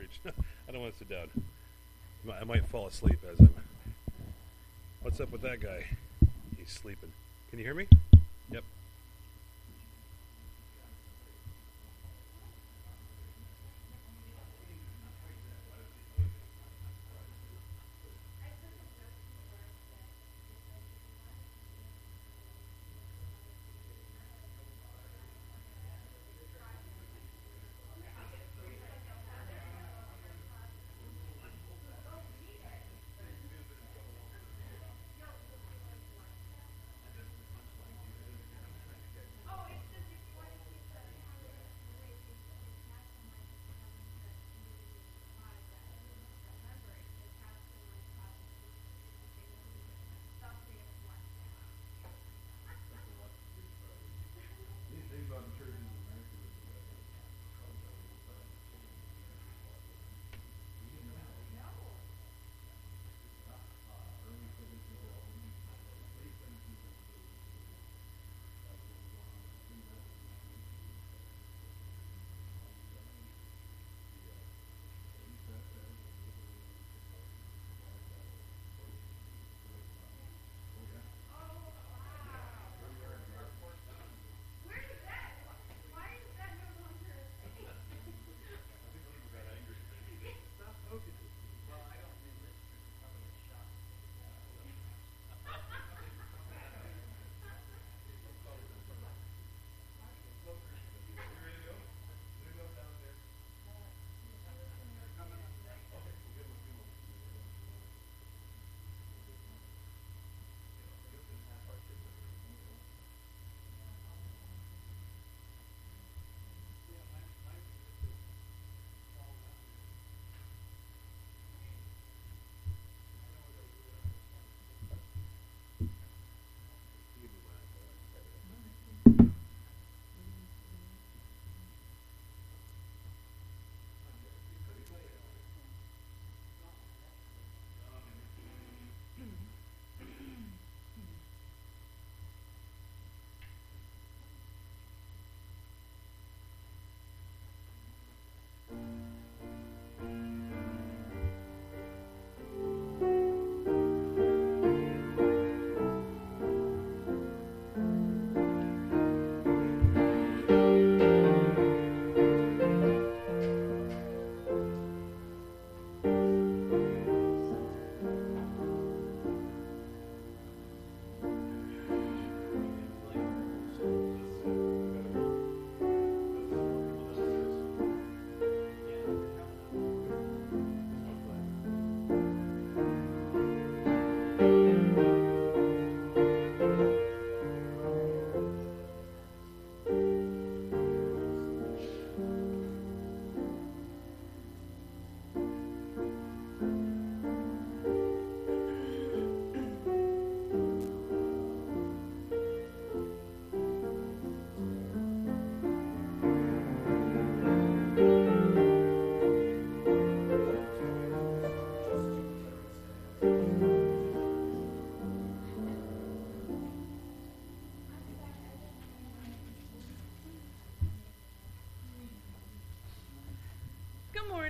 preach. I don't want to sit down. I might- I might fall asleep as I'm. What's up with that guy? He's sleeping. Can you hear me? Yep.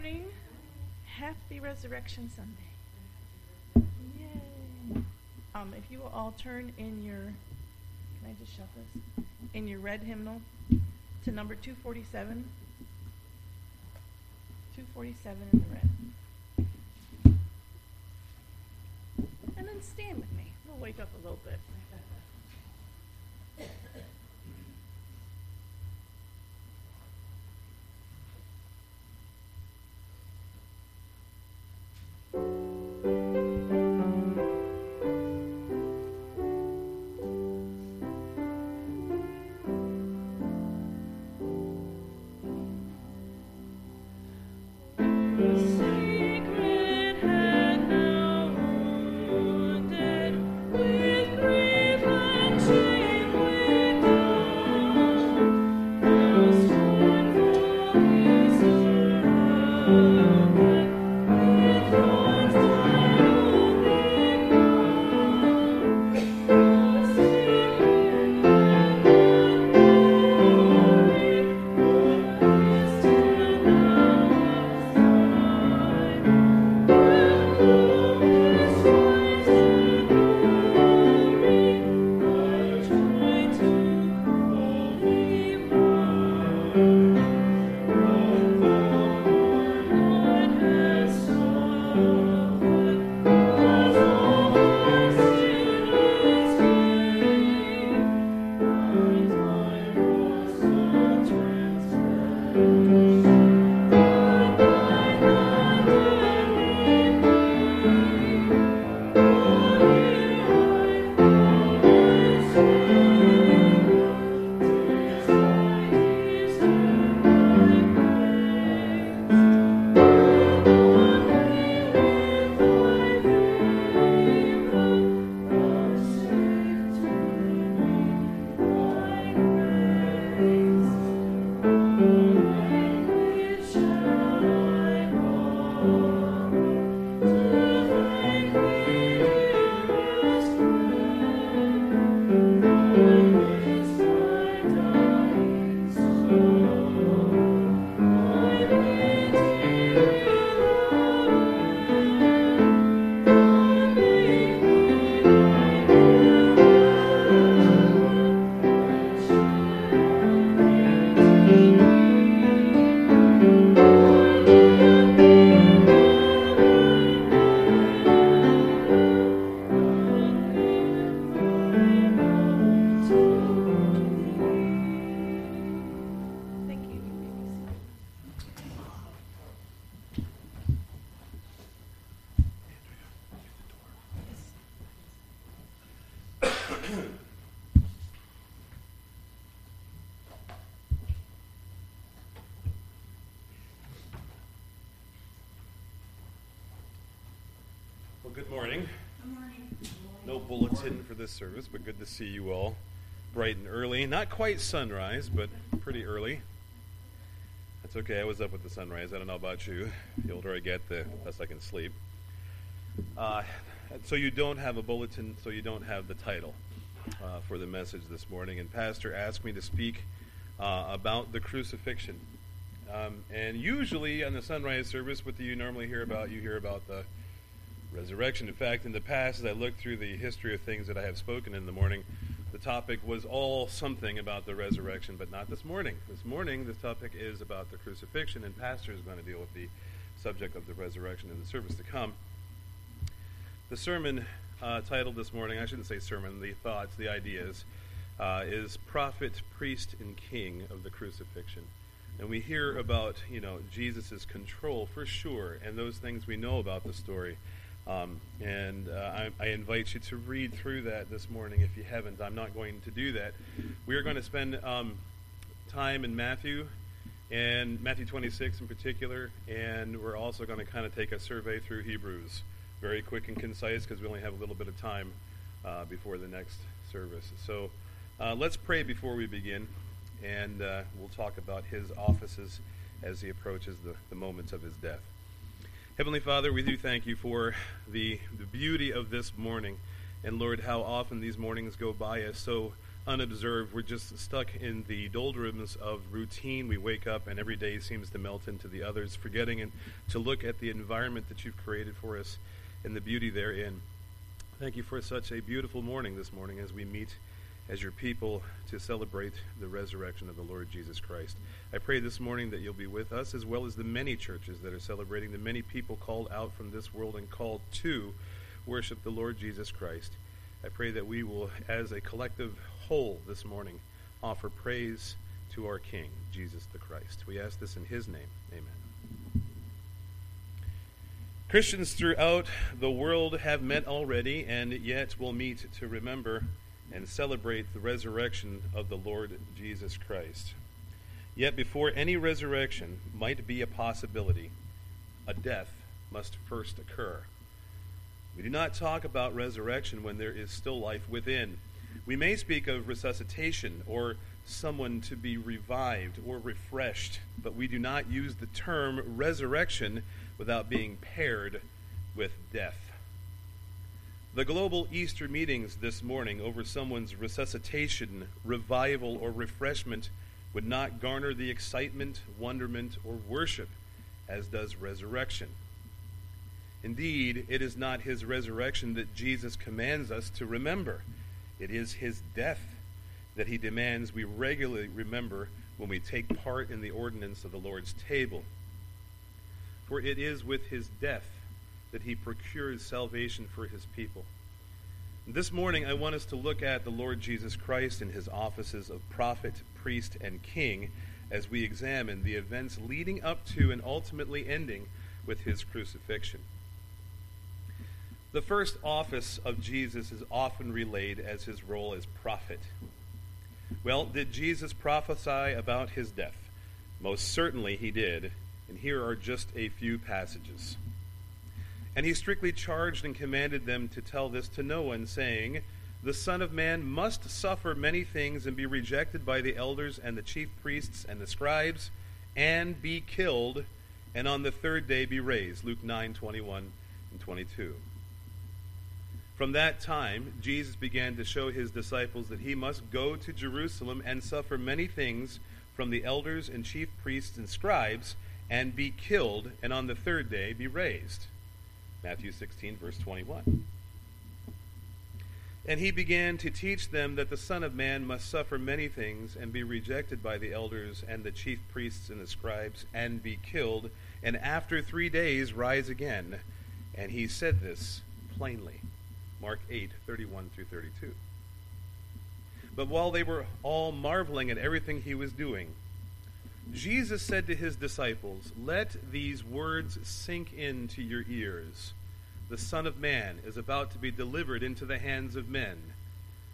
Morning. Happy Resurrection Sunday. Yay. Um, if you will all turn in your, can I just shut this? In your red hymnal to number 247. 247 in the red. And then stand with me. We'll wake up a little bit. This service, but good to see you all bright and early. Not quite sunrise, but pretty early. That's okay. I was up with the sunrise. I don't know about you. The older I get, the less I can sleep. Uh, so you don't have a bulletin, so you don't have the title uh, for the message this morning. And Pastor asked me to speak uh, about the crucifixion. Um, and usually on the sunrise service, what do you normally hear about? You hear about the resurrection. In fact, in the past, as I looked through the history of things that I have spoken in the morning, the topic was all something about the resurrection, but not this morning. This morning, the topic is about the crucifixion, and Pastor is going to deal with the subject of the resurrection in the service to come. The sermon uh, titled this morning, I shouldn't say sermon, the thoughts, the ideas, uh, is Prophet, Priest, and King of the Crucifixion. And we hear about, you know, Jesus' control for sure, and those things we know about the story. Um, and uh, I, I, invite you to read through that this morning if you haven't. I'm not going to do that. We are going to spend um, time in Matthew, and Matthew 26 in particular, and we're also going to kind of take a survey through Hebrews. Very quick and concise because we only have a little bit of time uh, before the next service. So uh, let's pray before we begin, and uh, we'll talk about his offices as he approaches the, the moments of his death. Heavenly Father, we do thank you for the, the beauty of this morning. And Lord, how often these mornings go by us so unobserved. We're just stuck in the doldrums of routine. We wake up and every day seems to melt into the others, forgetting and to look at the environment that you've created for us and the beauty therein. Thank you for such a beautiful morning this morning as we meet as your people to celebrate the resurrection of the Lord Jesus Christ. I pray this morning that you'll be with us as well as the many churches that are celebrating, the many people called out from this world and called to worship the Lord Jesus Christ. I pray that we will, as a collective whole this morning, offer praise to our King, Jesus the Christ. We ask this in his name. Amen. Christians throughout the world have met already and yet will meet to remember and celebrate the resurrection of the Lord Jesus Christ. Yet before any resurrection might be a possibility, a death must first occur. We do not talk about resurrection when there is still life within. We may speak of resuscitation or someone to be revived or refreshed, but we do not use the term resurrection without being paired with death. The global Easter meetings this morning over someone's resuscitation, revival, or refreshment would not garner the excitement, wonderment, or worship as does resurrection. Indeed, it is not his resurrection that Jesus commands us to remember. It is his death that he demands we regularly remember when we take part in the ordinance of the Lord's table. For it is with his death that he procures salvation for his people. This morning, I want us to look at the Lord Jesus Christ in his offices of prophet, priest, and king as we examine the events leading up to and ultimately ending with his crucifixion. The first office of Jesus is often relayed as his role as prophet. Well, did Jesus prophesy about his death? Most certainly he did, and here are just a few passages. And he strictly charged and commanded them to tell this to no one, saying, The Son of Man must suffer many things and be rejected by the elders and the chief priests and the scribes, and be killed, and on the third day be raised. Luke 9 21 and 22. From that time, Jesus began to show his disciples that he must go to Jerusalem and suffer many things from the elders and chief priests and scribes, and be killed, and on the third day be raised. Matthew 16, verse 21. And he began to teach them that the Son of Man must suffer many things and be rejected by the elders and the chief priests and the scribes and be killed, and after three days rise again. And he said this plainly. Mark 8, 31 through 32. But while they were all marveling at everything he was doing, Jesus said to his disciples, Let these words sink into your ears. The Son of Man is about to be delivered into the hands of men.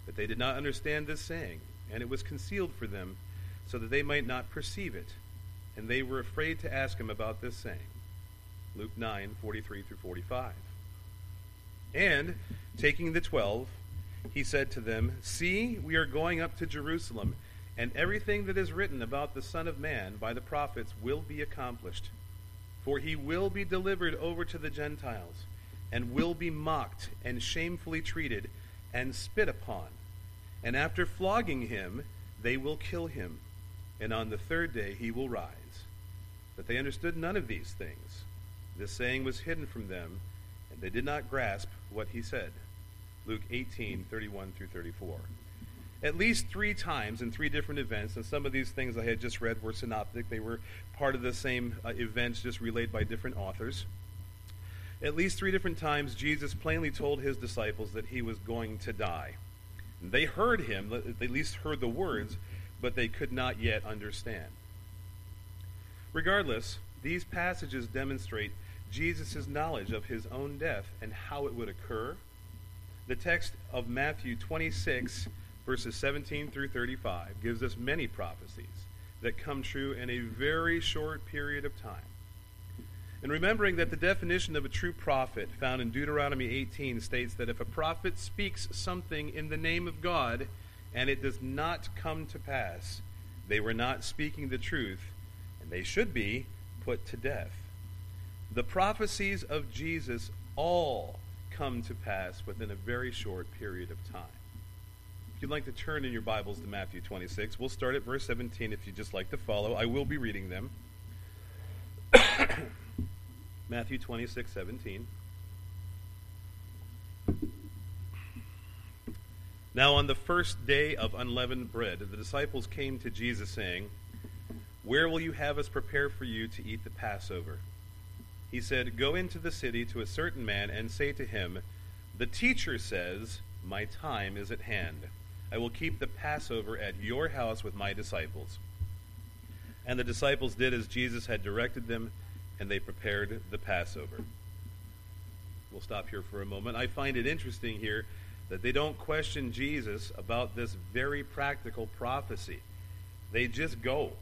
But they did not understand this saying, and it was concealed for them, so that they might not perceive it. And they were afraid to ask him about this saying. Luke 9, 43 through 45. And, taking the twelve, he said to them, See, we are going up to Jerusalem, and everything that is written about the Son of Man by the prophets will be accomplished. For he will be delivered over to the Gentiles, and will be mocked, and shamefully treated, and spit upon. And after flogging him, they will kill him, and on the third day he will rise. But they understood none of these things. This saying was hidden from them, and they did not grasp what he said. Luke 18, 31 through 34. At least three times in three different events, and some of these things I had just read were synoptic. They were part of the same uh, events, just relayed by different authors. At least three different times, Jesus plainly told his disciples that he was going to die. They heard him, they at least heard the words, but they could not yet understand. Regardless, these passages demonstrate Jesus' knowledge of his own death and how it would occur. The text of Matthew 26, verses 17 through 35, gives us many prophecies that come true in a very short period of time. And remembering that the definition of a true prophet found in Deuteronomy 18 states that if a prophet speaks something in the name of God and it does not come to pass, they were not speaking the truth, and they should be put to death. The prophecies of Jesus all come to pass within a very short period of time. You'd like to turn in your Bibles to Matthew 26, we'll start at verse 17 if you'd just like to follow. I will be reading them. Matthew 26, 17. Now, on the first day of unleavened bread, the disciples came to Jesus, saying, Where will you have us prepare for you to eat the Passover? He said, Go into the city to a certain man and say to him, The teacher says, My time is at hand. I will keep the Passover at your house with my disciples. And the disciples did as Jesus had directed them, and they prepared the Passover. We'll stop here for a moment. I find it interesting here that they don't question Jesus about this very practical prophecy. They just go.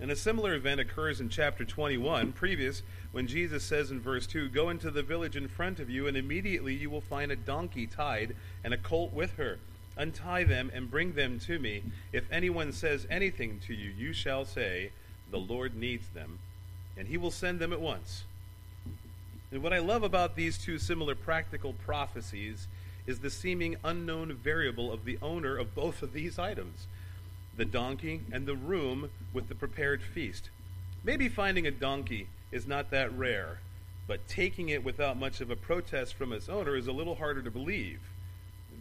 And a similar event occurs in chapter 21, previous, when Jesus says in verse 2 Go into the village in front of you, and immediately you will find a donkey tied and a colt with her. Untie them and bring them to me. If anyone says anything to you, you shall say, The Lord needs them, and he will send them at once. And what I love about these two similar practical prophecies is the seeming unknown variable of the owner of both of these items the donkey, and the room with the prepared feast. Maybe finding a donkey is not that rare, but taking it without much of a protest from its owner is a little harder to believe.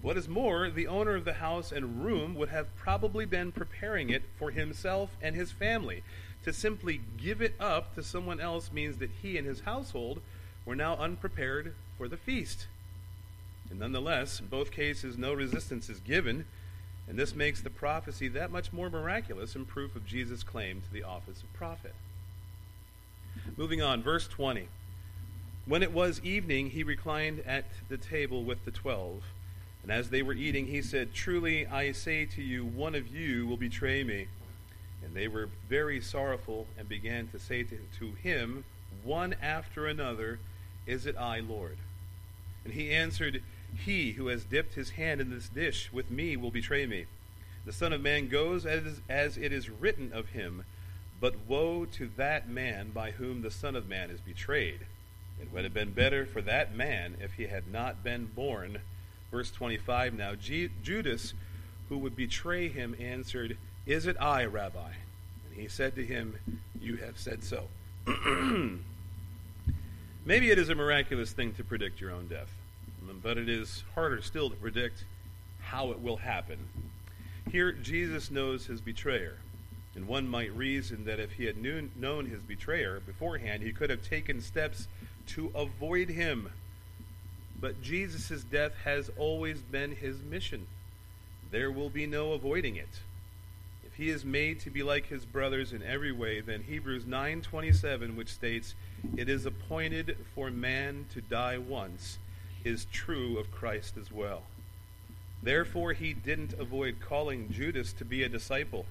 What is more, the owner of the house and room would have probably been preparing it for himself and his family. To simply give it up to someone else means that he and his household were now unprepared for the feast. And nonetheless, in both cases, no resistance is given. And this makes the prophecy that much more miraculous and proof of Jesus' claim to the office of prophet. Moving on, verse 20. When it was evening, he reclined at the table with the twelve. And as they were eating, he said, Truly I say to you, one of you will betray me. And they were very sorrowful and began to say to, to him, one after another, Is it I, Lord? And he answered, he who has dipped his hand in this dish with me will betray me. The Son of Man goes as, as it is written of him, but woe to that man by whom the Son of Man is betrayed. It would have been better for that man if he had not been born. Verse 25 now G- Judas, who would betray him, answered, Is it I, Rabbi? And he said to him, You have said so. Maybe it is a miraculous thing to predict your own death but it is harder still to predict how it will happen. Here, Jesus knows his betrayer, and one might reason that if he had knew, known his betrayer beforehand, he could have taken steps to avoid him. But Jesus' death has always been his mission. There will be no avoiding it. If he is made to be like his brothers in every way, then Hebrews 9:27 which states, "It is appointed for man to die once, is true of Christ as well. Therefore, he didn't avoid calling Judas to be a disciple.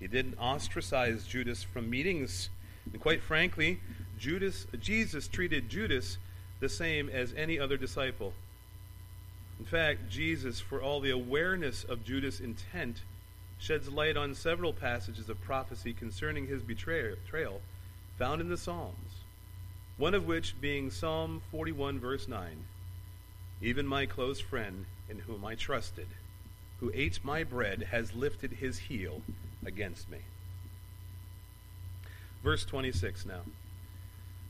He didn't ostracize Judas from meetings. And quite frankly, Judas, Jesus treated Judas the same as any other disciple. In fact, Jesus, for all the awareness of Judas' intent, sheds light on several passages of prophecy concerning his betrayal found in the Psalms, one of which being Psalm 41, verse 9 Even my close friend, in whom I trusted, who ate my bread, has lifted his heel against me. Verse 26 now.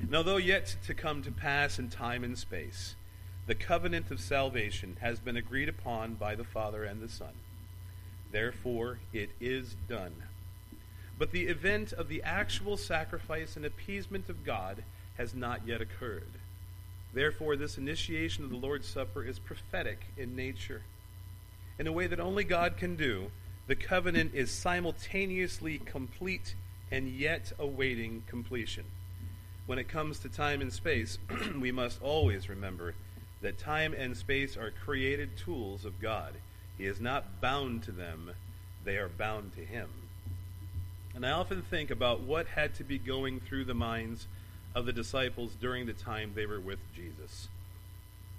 And although yet to come to pass in time and space, the covenant of salvation has been agreed upon by the Father and the Son. Therefore, it is done. But the event of the actual sacrifice and appeasement of God has not yet occurred. Therefore, this initiation of the Lord's Supper is prophetic in nature. In a way that only God can do, the covenant is simultaneously complete and yet awaiting completion. When it comes to time and space, we must always remember that time and space are created tools of God. He is not bound to them, they are bound to Him. And I often think about what had to be going through the minds of the disciples during the time they were with Jesus.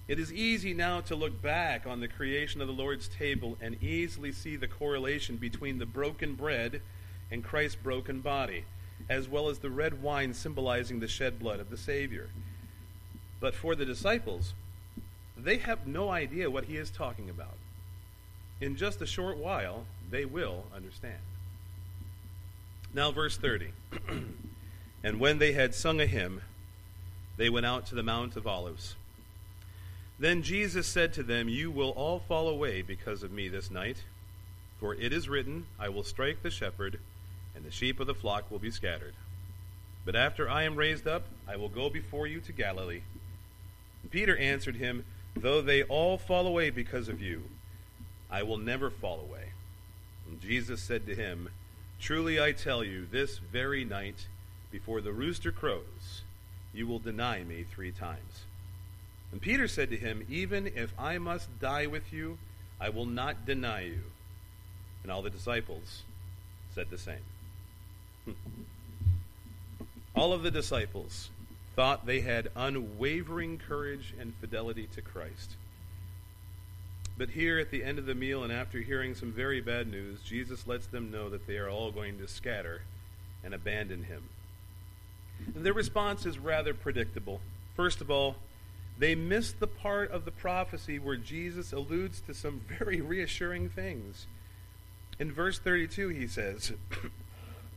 It is easy now to look back on the creation of the Lord's table and easily see the correlation between the broken bread and Christ's broken body, as well as the red wine symbolizing the shed blood of the Savior. But for the disciples, they have no idea what he is talking about. In just a short while, they will understand. Now, verse 30. and when they had sung a hymn, they went out to the Mount of Olives. Then Jesus said to them, You will all fall away because of me this night, for it is written, I will strike the shepherd and the sheep of the flock will be scattered. But after I am raised up, I will go before you to Galilee. And Peter answered him, Though they all fall away because of you, I will never fall away. And Jesus said to him, Truly I tell you, this very night, before the rooster crows, you will deny me three times. And Peter said to him, Even if I must die with you, I will not deny you. And all the disciples said the same. All of the disciples thought they had unwavering courage and fidelity to Christ. But here at the end of the meal and after hearing some very bad news, Jesus lets them know that they are all going to scatter and abandon him. And their response is rather predictable. First of all, they miss the part of the prophecy where Jesus alludes to some very reassuring things. In verse 32, he says,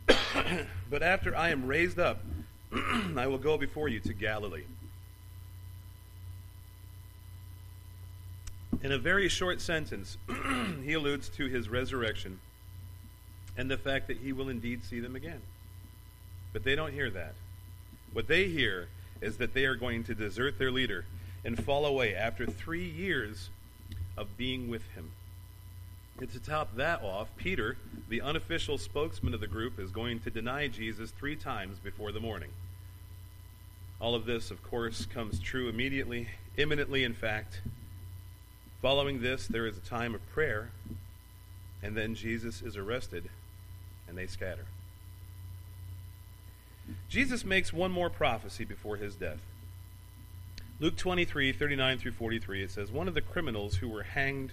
but after I am raised up, I will go before you to Galilee. In a very short sentence, he alludes to his resurrection and the fact that he will indeed see them again. But they don't hear that. What they hear is that they are going to desert their leader and fall away after three years of being with him. And to top that off, Peter, the unofficial spokesman of the group, is going to deny Jesus three times before the morning. All of this, of course, comes true immediately, imminently, in fact. Following this, there is a time of prayer, and then Jesus is arrested, and they scatter. Jesus makes one more prophecy before his death. Luke 23, 39 through 43, it says, One of the criminals who were hanged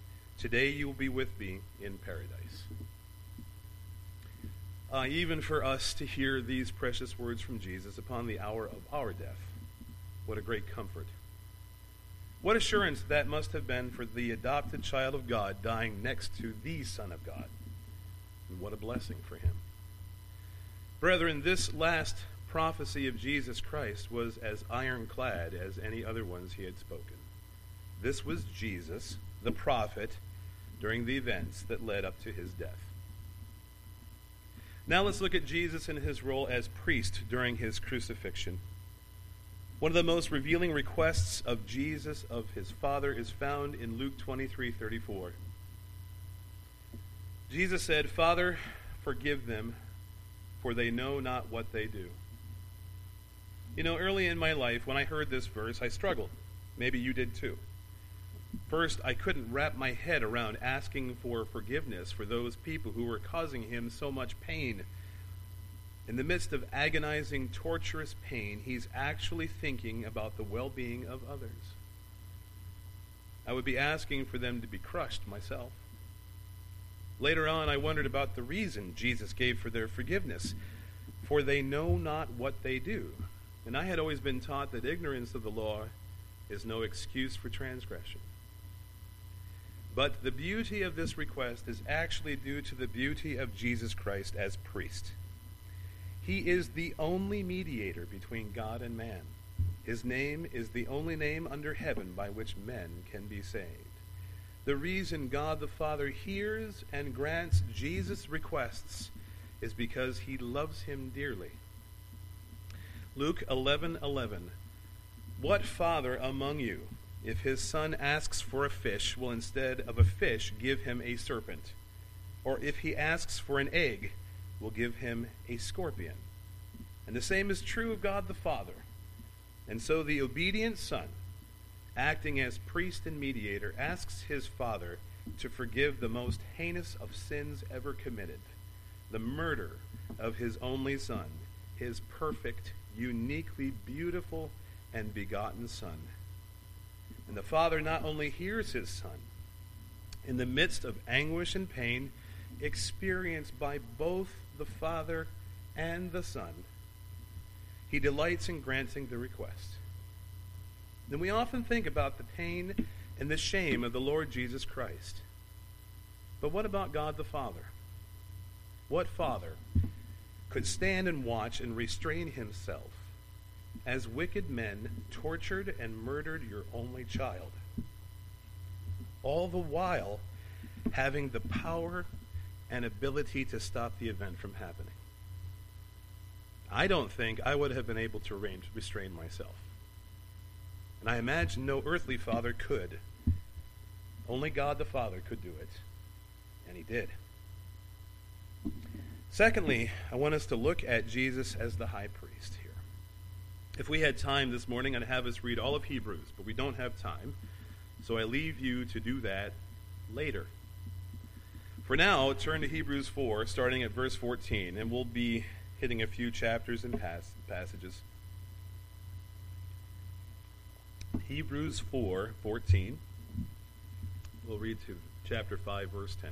Today you will be with me in paradise. Uh, even for us to hear these precious words from Jesus upon the hour of our death, what a great comfort. What assurance that must have been for the adopted child of God dying next to the Son of God. And what a blessing for him. Brethren, this last prophecy of Jesus Christ was as ironclad as any other ones he had spoken. This was Jesus, the prophet, during the events that led up to his death. Now let's look at Jesus and his role as priest during his crucifixion. One of the most revealing requests of Jesus of his Father is found in Luke 23:34. Jesus said, "Father, forgive them, for they know not what they do." You know, early in my life when I heard this verse, I struggled. Maybe you did too. First, I couldn't wrap my head around asking for forgiveness for those people who were causing him so much pain. In the midst of agonizing, torturous pain, he's actually thinking about the well being of others. I would be asking for them to be crushed myself. Later on, I wondered about the reason Jesus gave for their forgiveness. For they know not what they do. And I had always been taught that ignorance of the law is no excuse for transgression. But the beauty of this request is actually due to the beauty of Jesus Christ as priest. He is the only mediator between God and man. His name is the only name under heaven by which men can be saved. The reason God the Father hears and grants Jesus' requests is because he loves him dearly. Luke 11:11 What father among you if his son asks for a fish, will instead of a fish give him a serpent? Or if he asks for an egg, will give him a scorpion? And the same is true of God the Father. And so the obedient Son, acting as priest and mediator, asks his Father to forgive the most heinous of sins ever committed the murder of his only Son, his perfect, uniquely beautiful, and begotten Son. And the Father not only hears his Son, in the midst of anguish and pain experienced by both the Father and the Son, he delights in granting the request. Then we often think about the pain and the shame of the Lord Jesus Christ. But what about God the Father? What father could stand and watch and restrain himself as wicked men tortured and murdered your only child, all the while having the power and ability to stop the event from happening. I don't think I would have been able to restrain myself. And I imagine no earthly father could. Only God the Father could do it. And he did. Secondly, I want us to look at Jesus as the high priest. If we had time this morning, I'd have us read all of Hebrews, but we don't have time. So I leave you to do that later. For now, turn to Hebrews 4, starting at verse 14, and we'll be hitting a few chapters and pas- passages. Hebrews 4, 14. We'll read to chapter 5, verse 10.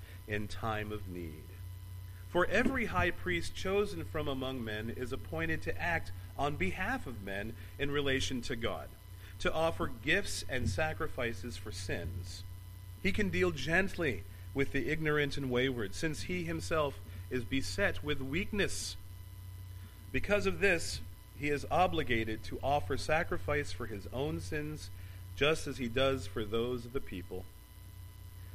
in time of need. For every high priest chosen from among men is appointed to act on behalf of men in relation to God, to offer gifts and sacrifices for sins. He can deal gently with the ignorant and wayward, since he himself is beset with weakness. Because of this, he is obligated to offer sacrifice for his own sins, just as he does for those of the people.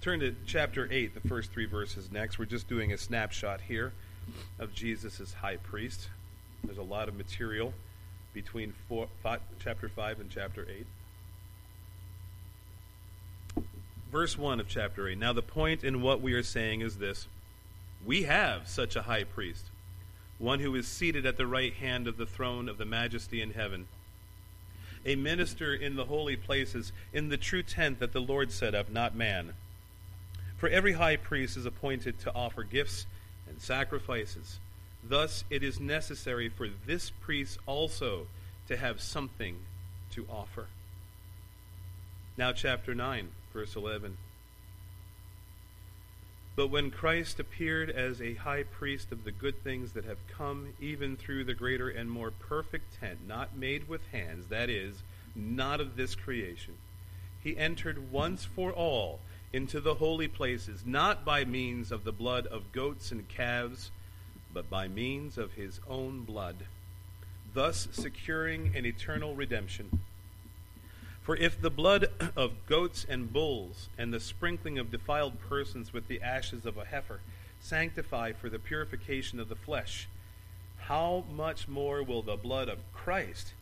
Turn to chapter 8, the first three verses next. We're just doing a snapshot here of Jesus as high priest. There's a lot of material between four, five, chapter 5 and chapter 8. Verse 1 of chapter 8. Now, the point in what we are saying is this We have such a high priest, one who is seated at the right hand of the throne of the majesty in heaven a minister in the holy places, in the true tent that the Lord set up, not man. For every high priest is appointed to offer gifts and sacrifices. Thus it is necessary for this priest also to have something to offer. Now, chapter 9, verse 11. But when Christ appeared as a high priest of the good things that have come, even through the greater and more perfect tent, not made with hands, that is, not of this creation, he entered once for all into the holy places, not by means of the blood of goats and calves, but by means of his own blood, thus securing an eternal redemption. For if the blood of goats and bulls and the sprinkling of defiled persons with the ashes of a heifer sanctify for the purification of the flesh, how much more will the blood of Christ,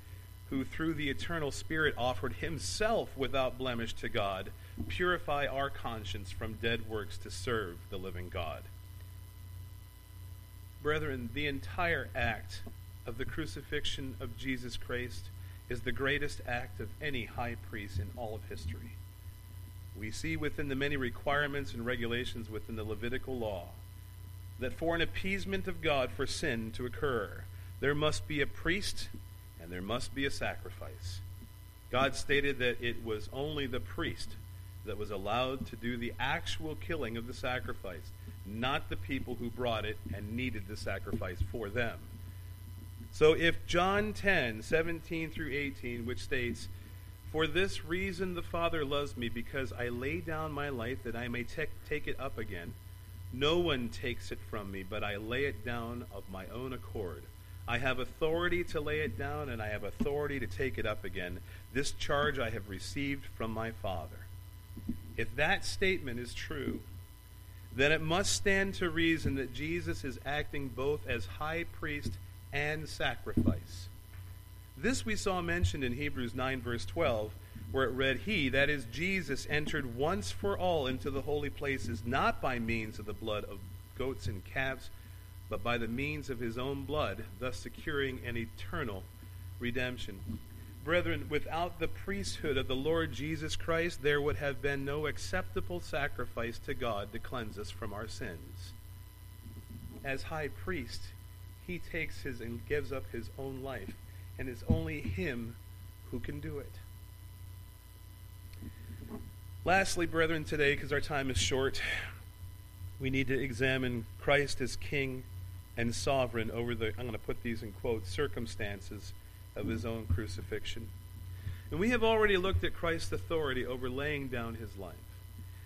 who through the eternal Spirit offered himself without blemish to God, purify our conscience from dead works to serve the living God. Brethren, the entire act of the crucifixion of Jesus Christ is the greatest act of any high priest in all of history. We see within the many requirements and regulations within the Levitical law that for an appeasement of God for sin to occur, there must be a priest and there must be a sacrifice. God stated that it was only the priest that was allowed to do the actual killing of the sacrifice, not the people who brought it and needed the sacrifice for them. So if John 10, 17 through 18, which states, For this reason the Father loves me, because I lay down my life that I may te- take it up again. No one takes it from me, but I lay it down of my own accord. I have authority to lay it down, and I have authority to take it up again. This charge I have received from my Father. If that statement is true, then it must stand to reason that Jesus is acting both as high priest and sacrifice. This we saw mentioned in Hebrews 9, verse 12, where it read, He, that is Jesus, entered once for all into the holy places, not by means of the blood of goats and calves, but by the means of his own blood, thus securing an eternal redemption. Brethren, without the priesthood of the Lord Jesus Christ, there would have been no acceptable sacrifice to God to cleanse us from our sins. As high priest, he takes his and gives up his own life, and it's only him who can do it. Lastly, brethren, today, because our time is short, we need to examine Christ as King and sovereign over the, I'm going to put these in quotes, circumstances of his own crucifixion. And we have already looked at Christ's authority over laying down his life.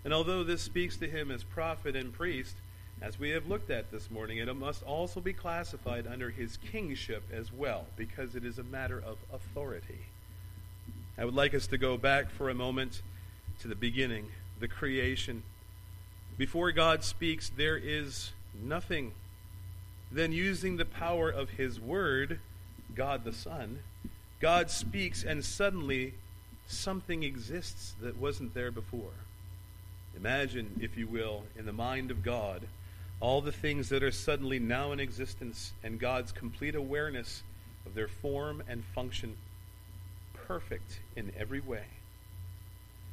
And although this speaks to him as prophet and priest, as we have looked at this morning, it must also be classified under his kingship as well, because it is a matter of authority. I would like us to go back for a moment to the beginning, the creation. Before God speaks, there is nothing. Then, using the power of his word, God the Son, God speaks, and suddenly something exists that wasn't there before. Imagine, if you will, in the mind of God, all the things that are suddenly now in existence and God's complete awareness of their form and function, perfect in every way.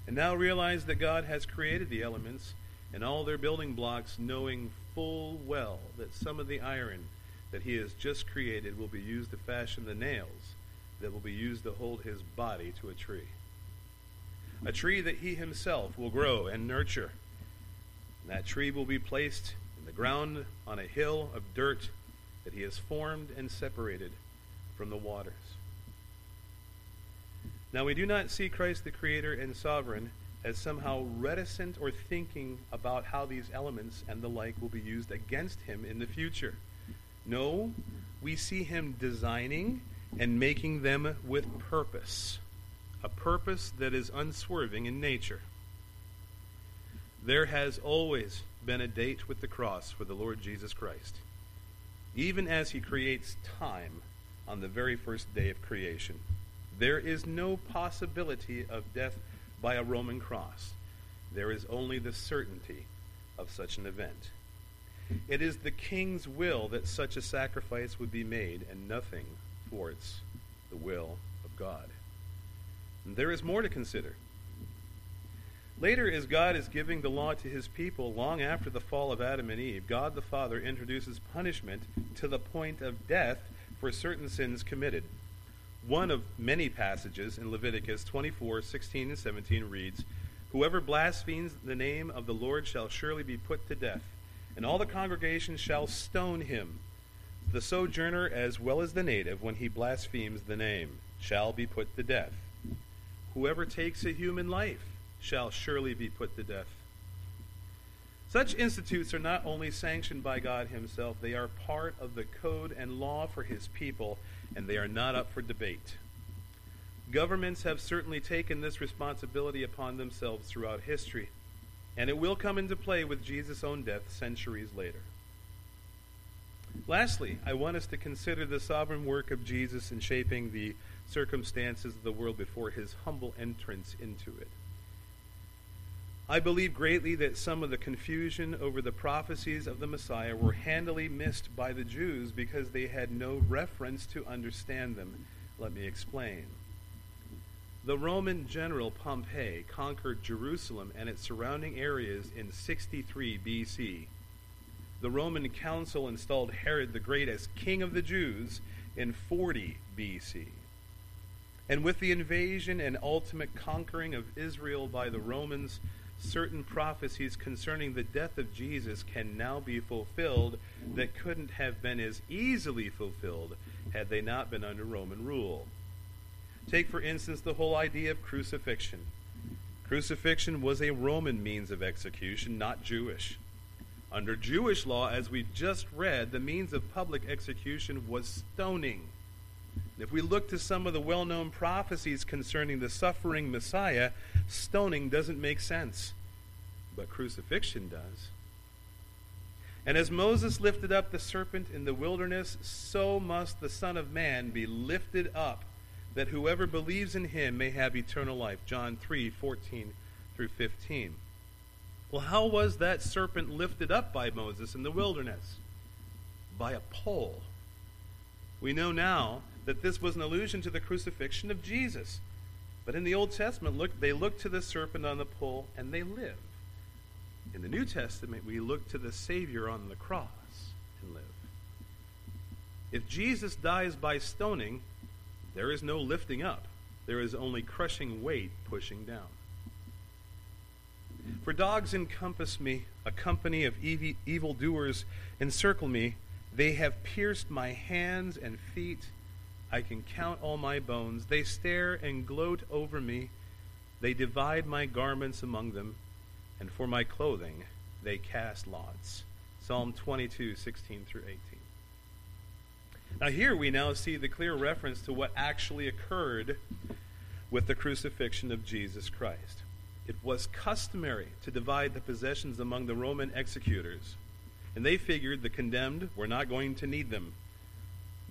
And now realize that God has created the elements and all their building blocks, knowing full well that some of the iron that he has just created will be used to fashion the nails that will be used to hold his body to a tree. A tree that he himself will grow and nurture. And that tree will be placed in the ground on a hill of dirt that he has formed and separated from the waters. Now, we do not see Christ the Creator and Sovereign as somehow reticent or thinking about how these elements and the like will be used against him in the future. No, we see him designing and making them with purpose, a purpose that is unswerving in nature. There has always been a date with the cross for the Lord Jesus Christ, even as he creates time on the very first day of creation. There is no possibility of death by a Roman cross. There is only the certainty of such an event. It is the king's will that such a sacrifice would be made, and nothing thwarts the will of God. And there is more to consider. Later, as God is giving the law to his people long after the fall of Adam and Eve, God the Father introduces punishment to the point of death for certain sins committed. One of many passages in Leviticus 24, 16, and 17 reads, Whoever blasphemes the name of the Lord shall surely be put to death, and all the congregation shall stone him. The sojourner as well as the native, when he blasphemes the name, shall be put to death. Whoever takes a human life shall surely be put to death. Such institutes are not only sanctioned by God Himself, they are part of the code and law for His people, and they are not up for debate. Governments have certainly taken this responsibility upon themselves throughout history, and it will come into play with Jesus' own death centuries later. Lastly, I want us to consider the sovereign work of Jesus in shaping the circumstances of the world before his humble entrance into it. I believe greatly that some of the confusion over the prophecies of the Messiah were handily missed by the Jews because they had no reference to understand them. Let me explain. The Roman general Pompey conquered Jerusalem and its surrounding areas in 63 BC. The Roman council installed Herod the Great as king of the Jews in 40 BC. And with the invasion and ultimate conquering of Israel by the Romans, certain prophecies concerning the death of Jesus can now be fulfilled that couldn't have been as easily fulfilled had they not been under Roman rule. Take, for instance, the whole idea of crucifixion. Crucifixion was a Roman means of execution, not Jewish. Under Jewish law, as we just read, the means of public execution was stoning. If we look to some of the well known prophecies concerning the suffering Messiah, stoning doesn't make sense, but crucifixion does. And as Moses lifted up the serpent in the wilderness, so must the Son of Man be lifted up, that whoever believes in him may have eternal life. John 3 14 through 15. Well, how was that serpent lifted up by Moses in the wilderness? By a pole. We know now that this was an allusion to the crucifixion of Jesus. But in the Old Testament, look, they look to the serpent on the pole and they live. In the New Testament, we look to the Savior on the cross and live. If Jesus dies by stoning, there is no lifting up. There is only crushing weight pushing down. For dogs encompass me, a company of evil doers encircle me. They have pierced my hands and feet. I can count all my bones. They stare and gloat over me. They divide my garments among them, and for my clothing they cast lots. Psalm 22, 16 through 18. Now, here we now see the clear reference to what actually occurred with the crucifixion of Jesus Christ. It was customary to divide the possessions among the Roman executors, and they figured the condemned were not going to need them.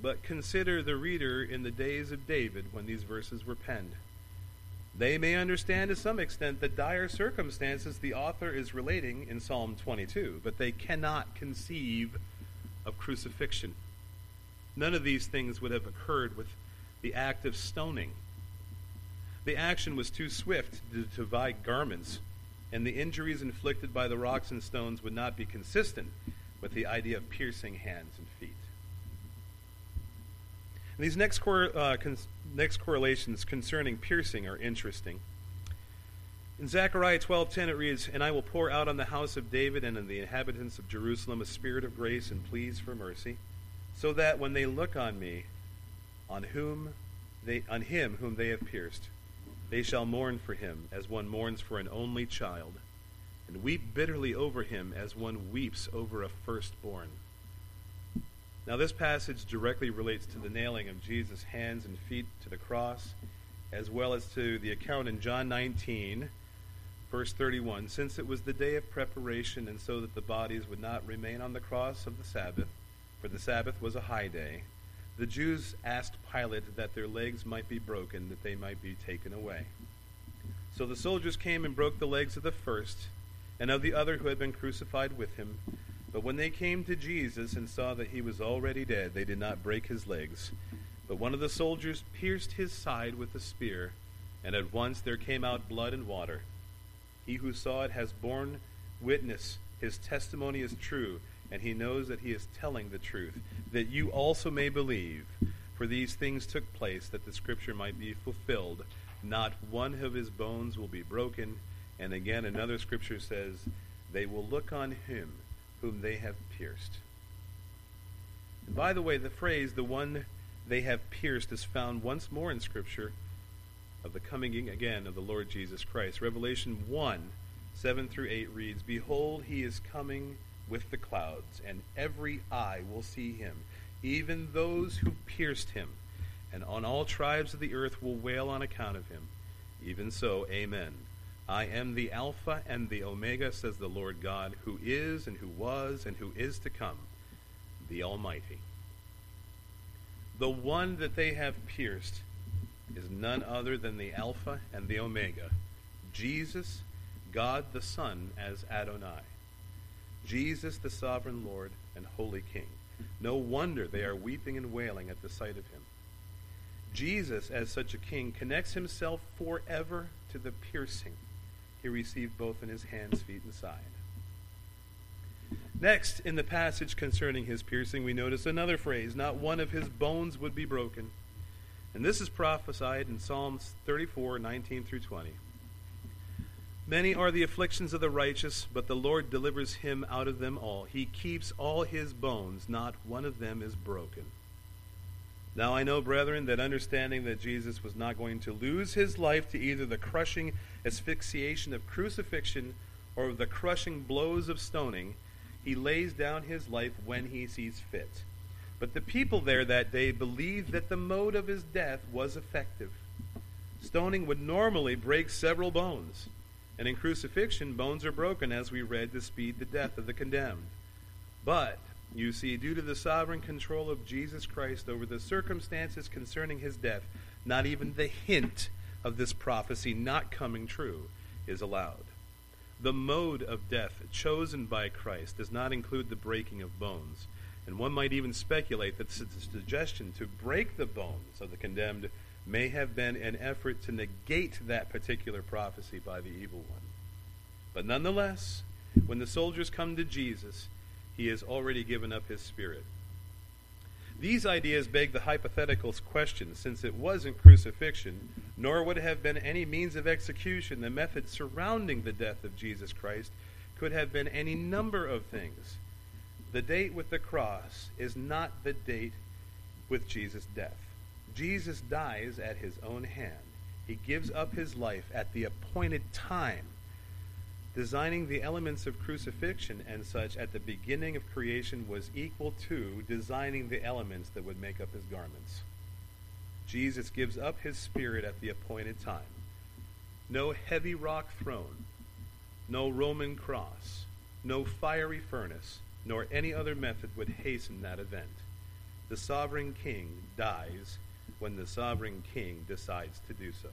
But consider the reader in the days of David when these verses were penned. They may understand to some extent the dire circumstances the author is relating in Psalm 22, but they cannot conceive of crucifixion. None of these things would have occurred with the act of stoning. The action was too swift to divide garments, and the injuries inflicted by the rocks and stones would not be consistent with the idea of piercing hands and feet. And these next, cor- uh, next correlations concerning piercing are interesting. In Zechariah 12:10 it reads, "And I will pour out on the house of David and on the inhabitants of Jerusalem a spirit of grace and pleas for mercy, so that when they look on me, on whom they on him whom they have pierced, they shall mourn for him as one mourns for an only child, and weep bitterly over him as one weeps over a firstborn." Now, this passage directly relates to the nailing of Jesus' hands and feet to the cross, as well as to the account in John 19, verse 31. Since it was the day of preparation, and so that the bodies would not remain on the cross of the Sabbath, for the Sabbath was a high day, the Jews asked Pilate that their legs might be broken, that they might be taken away. So the soldiers came and broke the legs of the first, and of the other who had been crucified with him. But when they came to Jesus and saw that he was already dead, they did not break his legs. But one of the soldiers pierced his side with a spear, and at once there came out blood and water. He who saw it has borne witness. His testimony is true, and he knows that he is telling the truth, that you also may believe. For these things took place that the scripture might be fulfilled. Not one of his bones will be broken. And again, another scripture says, They will look on him whom they have pierced. And by the way, the phrase, the one they have pierced, is found once more in Scripture of the coming again of the Lord Jesus Christ. Revelation 1 7 through 8 reads, Behold, he is coming with the clouds, and every eye will see him, even those who pierced him. And on all tribes of the earth will wail on account of him. Even so, Amen. I am the Alpha and the Omega, says the Lord God, who is and who was and who is to come, the Almighty. The one that they have pierced is none other than the Alpha and the Omega, Jesus, God the Son, as Adonai. Jesus, the sovereign Lord and holy King. No wonder they are weeping and wailing at the sight of him. Jesus, as such a king, connects himself forever to the piercing he received both in his hands, feet, and side. Next, in the passage concerning his piercing, we notice another phrase not one of his bones would be broken. And this is prophesied in Psalms 34 19 through 20. Many are the afflictions of the righteous, but the Lord delivers him out of them all. He keeps all his bones, not one of them is broken. Now I know, brethren, that understanding that Jesus was not going to lose his life to either the crushing asphyxiation of crucifixion or the crushing blows of stoning, he lays down his life when he sees fit. But the people there that day believed that the mode of his death was effective. Stoning would normally break several bones, and in crucifixion, bones are broken, as we read, to speed the death of the condemned. But, you see, due to the sovereign control of Jesus Christ over the circumstances concerning his death, not even the hint of this prophecy not coming true is allowed. The mode of death chosen by Christ does not include the breaking of bones, and one might even speculate that the suggestion to break the bones of the condemned may have been an effort to negate that particular prophecy by the evil one. But nonetheless, when the soldiers come to Jesus, he has already given up his spirit. These ideas beg the hypothetical question since it wasn't crucifixion, nor would it have been any means of execution, the method surrounding the death of Jesus Christ could have been any number of things. The date with the cross is not the date with Jesus' death. Jesus dies at his own hand. He gives up his life at the appointed time Designing the elements of crucifixion and such at the beginning of creation was equal to designing the elements that would make up his garments. Jesus gives up his spirit at the appointed time. No heavy rock thrown, no Roman cross, no fiery furnace, nor any other method would hasten that event. The sovereign king dies when the sovereign king decides to do so.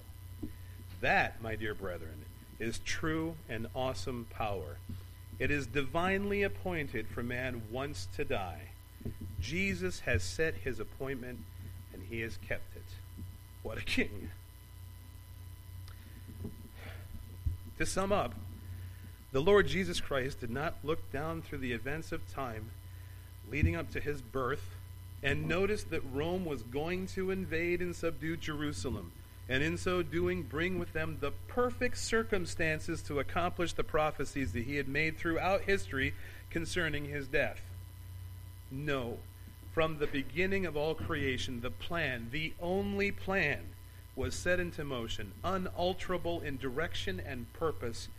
That, my dear brethren, is true and awesome power. It is divinely appointed for man once to die. Jesus has set his appointment and he has kept it. What a king. To sum up, the Lord Jesus Christ did not look down through the events of time leading up to his birth and noticed that Rome was going to invade and subdue Jerusalem, and in so doing bring with them the perfect circumstances to accomplish the prophecies that he had made throughout history concerning his death. No, from the beginning of all creation, the plan, the only plan, was set into motion, unalterable in direction and purpose.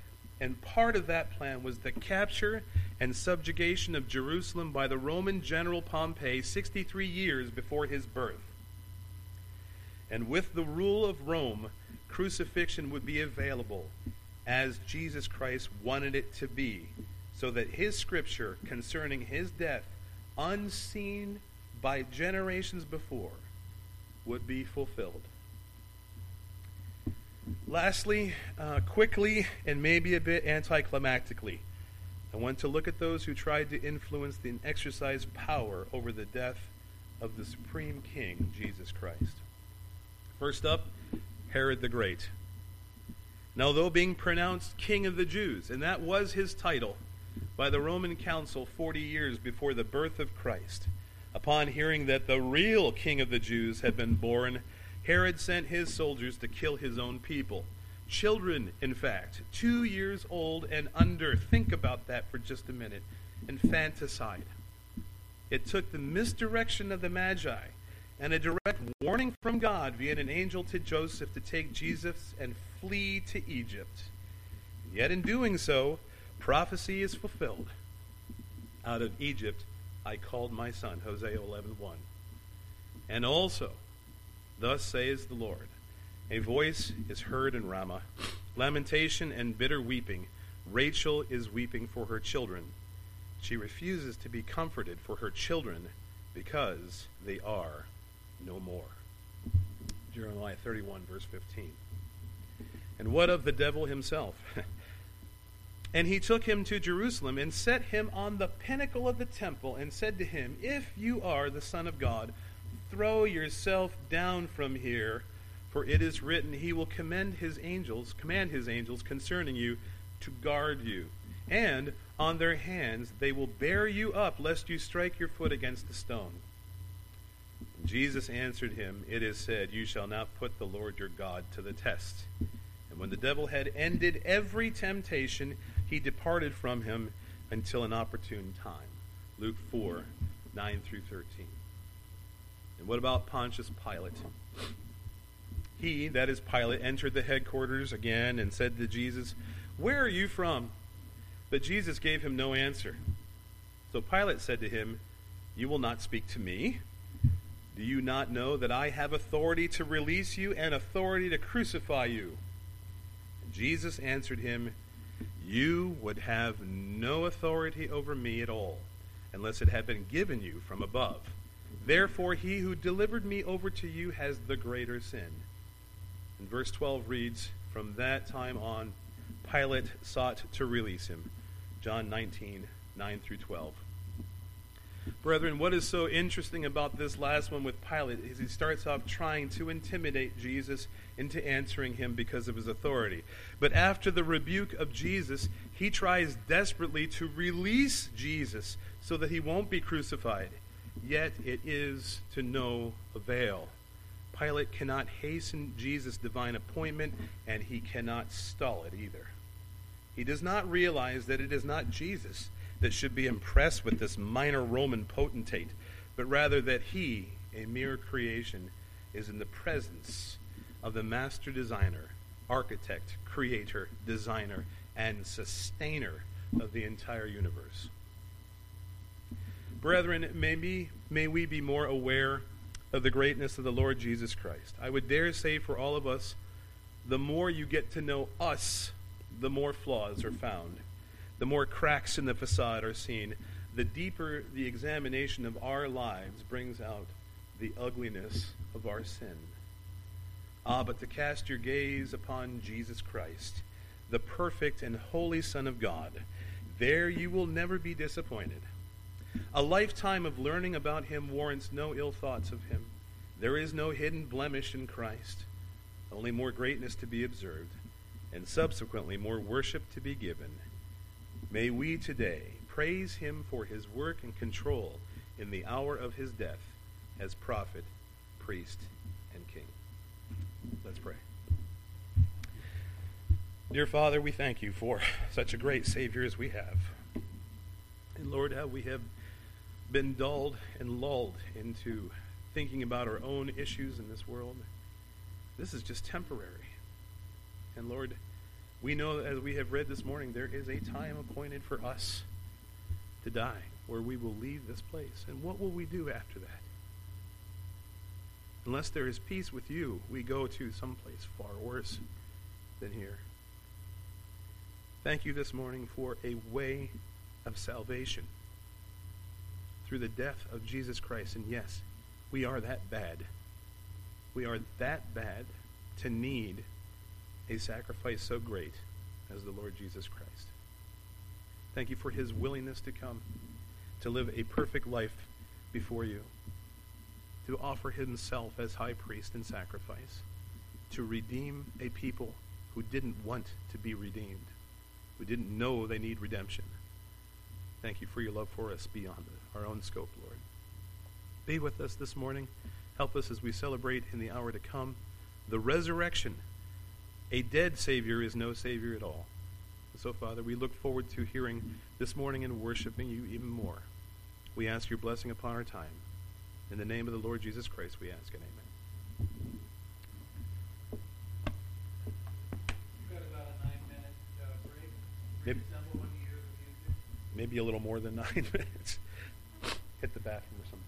And part of that plan was the capture and subjugation of Jerusalem by the Roman general Pompey 63 years before his birth. And with the rule of Rome, crucifixion would be available as Jesus Christ wanted it to be, so that his scripture concerning his death, unseen by generations before, would be fulfilled. Lastly, uh, quickly and maybe a bit anticlimactically, I want to look at those who tried to influence and exercise power over the death of the supreme king, Jesus Christ. First up, Herod the Great. Now, though being pronounced king of the Jews, and that was his title by the Roman council 40 years before the birth of Christ, upon hearing that the real king of the Jews had been born, Herod sent his soldiers to kill his own people. Children, in fact, two years old and under. Think about that for just a minute. Infanticide. It took the misdirection of the Magi and a direct warning from God via an angel to Joseph to take Jesus and flee to Egypt. Yet in doing so, prophecy is fulfilled. Out of Egypt I called my son, Hosea 11:1. And also, Thus says the Lord A voice is heard in Ramah, lamentation and bitter weeping. Rachel is weeping for her children. She refuses to be comforted for her children because they are no more. Jeremiah 31, verse 15. And what of the devil himself? and he took him to Jerusalem and set him on the pinnacle of the temple and said to him, If you are the Son of God, Throw yourself down from here, for it is written, He will commend His angels, command His angels concerning you to guard you. And on their hands they will bear you up, lest you strike your foot against a stone. Jesus answered him, It is said, You shall not put the Lord your God to the test. And when the devil had ended every temptation, he departed from him until an opportune time. Luke 4 9 through 13. What about Pontius Pilate? He, that is Pilate, entered the headquarters again and said to Jesus, Where are you from? But Jesus gave him no answer. So Pilate said to him, You will not speak to me? Do you not know that I have authority to release you and authority to crucify you? Jesus answered him, You would have no authority over me at all, unless it had been given you from above. Therefore, he who delivered me over to you has the greater sin. And verse 12 reads From that time on, Pilate sought to release him. John 19, 9 through 12. Brethren, what is so interesting about this last one with Pilate is he starts off trying to intimidate Jesus into answering him because of his authority. But after the rebuke of Jesus, he tries desperately to release Jesus so that he won't be crucified yet it is to no avail. Pilate cannot hasten Jesus' divine appointment, and he cannot stall it either. He does not realize that it is not Jesus that should be impressed with this minor Roman potentate, but rather that he, a mere creation, is in the presence of the master designer, architect, creator, designer, and sustainer of the entire universe. Brethren, maybe may we be more aware of the greatness of the Lord Jesus Christ. I would dare say for all of us, the more you get to know us, the more flaws are found, the more cracks in the facade are seen, the deeper the examination of our lives brings out the ugliness of our sin. Ah, but to cast your gaze upon Jesus Christ, the perfect and holy Son of God, there you will never be disappointed. A lifetime of learning about him warrants no ill thoughts of him. There is no hidden blemish in Christ, only more greatness to be observed, and subsequently more worship to be given. May we today praise him for his work and control in the hour of his death, as prophet, priest, and king. Let's pray. Dear Father, we thank you for such a great Savior as we have. And Lord, how we have been dulled and lulled into thinking about our own issues in this world. This is just temporary. And Lord, we know as we have read this morning, there is a time appointed for us to die where we will leave this place. And what will we do after that? Unless there is peace with you, we go to someplace far worse than here. Thank you this morning for a way of salvation through the death of Jesus Christ. And yes, we are that bad. We are that bad to need a sacrifice so great as the Lord Jesus Christ. Thank you for his willingness to come, to live a perfect life before you, to offer himself as high priest and sacrifice, to redeem a people who didn't want to be redeemed who didn't know they need redemption. Thank you for your love for us beyond our own scope, Lord. Be with us this morning. Help us as we celebrate in the hour to come the resurrection. A dead Savior is no Savior at all. So, Father, we look forward to hearing this morning and worshiping you even more. We ask your blessing upon our time. In the name of the Lord Jesus Christ, we ask it. Amen. Maybe, maybe a little more than nine minutes. Hit the bathroom or something.